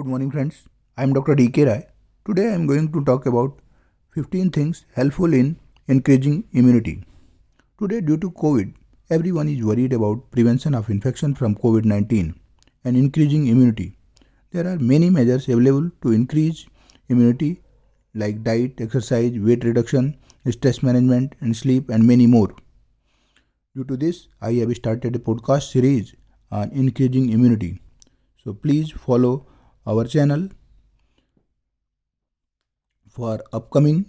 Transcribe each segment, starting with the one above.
Good morning, friends. I am Dr. D.K. Rai. Today I am going to talk about 15 things helpful in increasing immunity. Today, due to COVID, everyone is worried about prevention of infection from COVID 19 and increasing immunity. There are many measures available to increase immunity, like diet, exercise, weight reduction, stress management, and sleep, and many more. Due to this, I have started a podcast series on increasing immunity. So please follow our channel for upcoming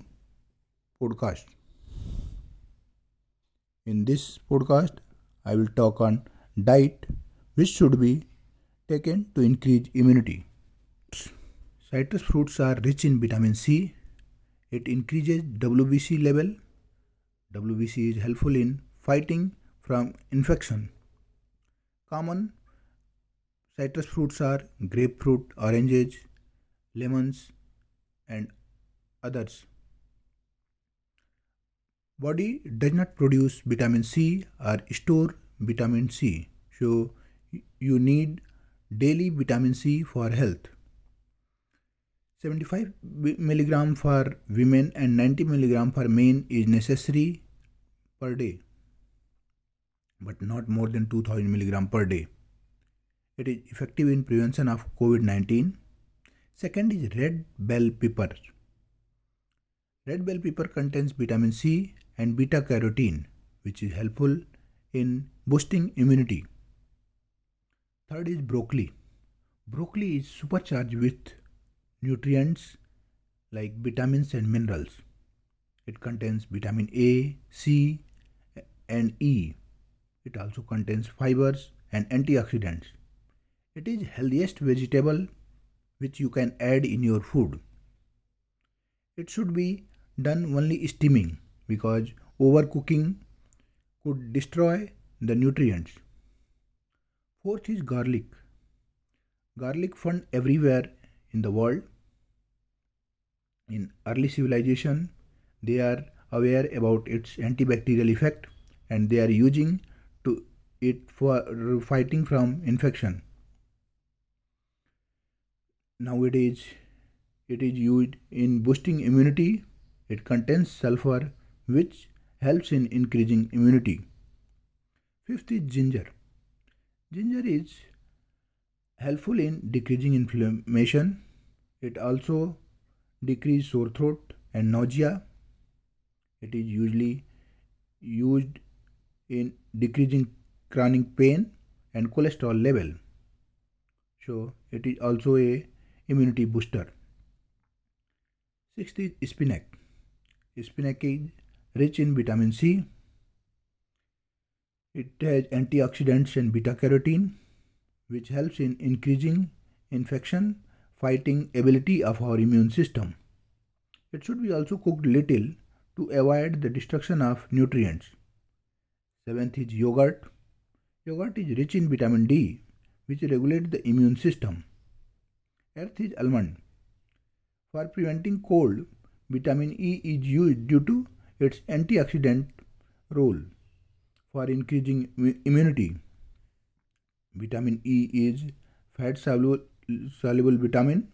podcast. In this podcast, I will talk on diet which should be taken to increase immunity. Citrus fruits are rich in vitamin C. It increases WBC level. WBC is helpful in fighting from infection. Common citrus fruits are grapefruit, oranges, lemons, and others. Body does not produce vitamin C or store vitamin C, so you need daily vitamin C for health. 75 milligram for women and 90 milligram for men is necessary per day but not more than 2000 milligram per day it is effective in prevention of covid-19 second is red bell pepper red bell pepper contains vitamin c and beta carotene which is helpful in boosting immunity third is broccoli broccoli is supercharged with nutrients like vitamins and minerals. It contains vitamin A, C, and E. It also contains fibers and antioxidants. It is healthiest vegetable which you can add in your food. It should be done only steaming because overcooking could destroy the nutrients. Fourth is garlic. Garlic found everywhere in the world in early civilization, they are aware about its antibacterial effect and they are using to it for fighting from infection. Nowadays, it is used in boosting immunity. It contains sulfur, which helps in increasing immunity. Fifth is ginger. Ginger is helpful in decreasing inflammation. It also decreases sore throat and nausea. It is usually used in decreasing chronic pain and cholesterol level. So it is also a immunity booster. Sixth is spinach. Spinach is rich in vitamin C. It has antioxidants and beta carotene, which helps in increasing infection fighting ability of our immune system. It should be also cooked little to avoid the destruction of nutrients. Seventh is yogurt. Yogurt is rich in vitamin D, which regulates the immune system. Eighth is almond. For preventing cold, vitamin E is used due to its antioxidant role for increasing immunity. Vitamin E is fat soluble soluble vitamin.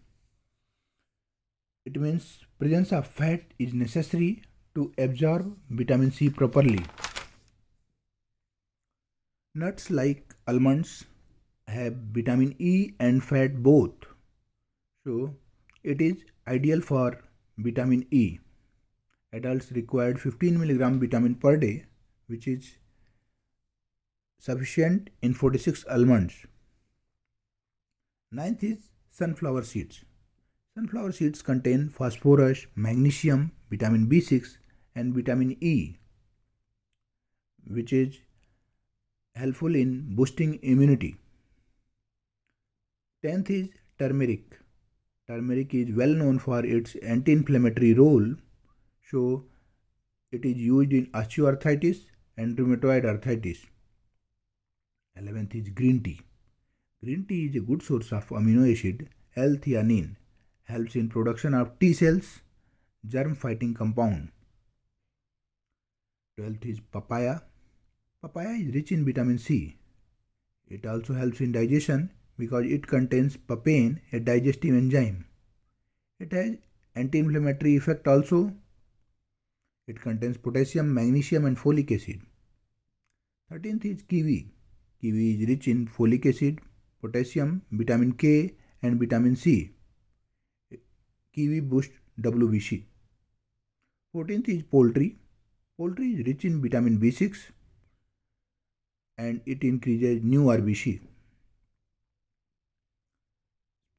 It means presence of fat is necessary to absorb vitamin C properly. Nuts like almonds have vitamin E and fat both. So it is ideal for vitamin E. Adults required 15 mg vitamin per day which is sufficient in 46 almonds. Ninth is sunflower seeds. Sunflower seeds contain phosphorus, magnesium, vitamin B6 and vitamin E which is helpful in boosting immunity. Tenth is turmeric. Turmeric is well known for its anti-inflammatory role, so it is used in osteoarthritis and rheumatoid arthritis. Eleventh is green tea. Green tea is a good source of amino acid L-theanine, helps in production of T cells, germ fighting compound. 12th is papaya. Papaya is rich in vitamin C. It also helps in digestion because it contains papain, a digestive enzyme. It has anti-inflammatory effect also. It contains potassium, magnesium and folic acid. 13th is kiwi. Kiwi is rich in folic acid, potassium, vitamin K and vitamin C. Kiwi boosts WBC. 14th is poultry. Poultry is rich in vitamin B6 and it increases new RBC.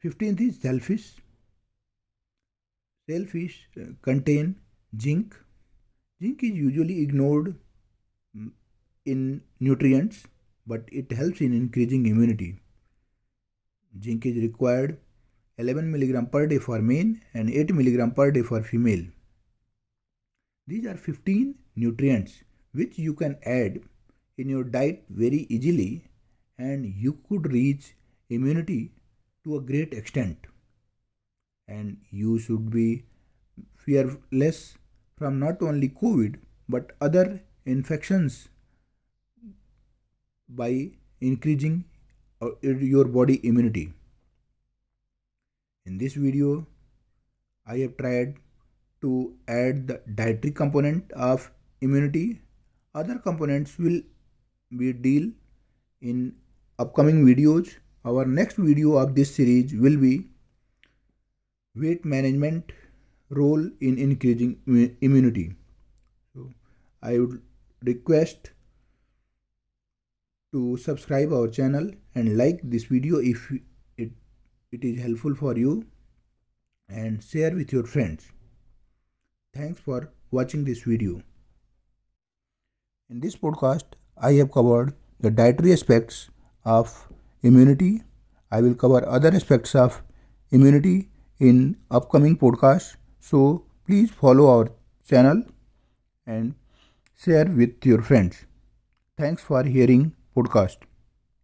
15th is shellfish. Shellfish uh, contain zinc. Zinc is usually ignored mm, in nutrients but it helps in increasing immunity. Zinc is required 11 mg per day for male and 8 mg per day for female. These are 15 nutrients which you can add in your diet very easily and you could reach immunity to a great extent. And you should be fearless from not only COVID but other infections by increasing uh, your body immunity. In this video, I have tried to add the dietary component of immunity. Other components will be deal in upcoming videos. Our next video of this series will be weight management role in increasing immunity. So I would request to subscribe our channel and like this video if it, it is helpful for you and share with your friends. Thanks for watching this video. In this podcast, I have covered the dietary aspects of immunity. I will cover other aspects of immunity in upcoming podcasts. So please follow our channel and share with your friends. Thanks for hearing podcast.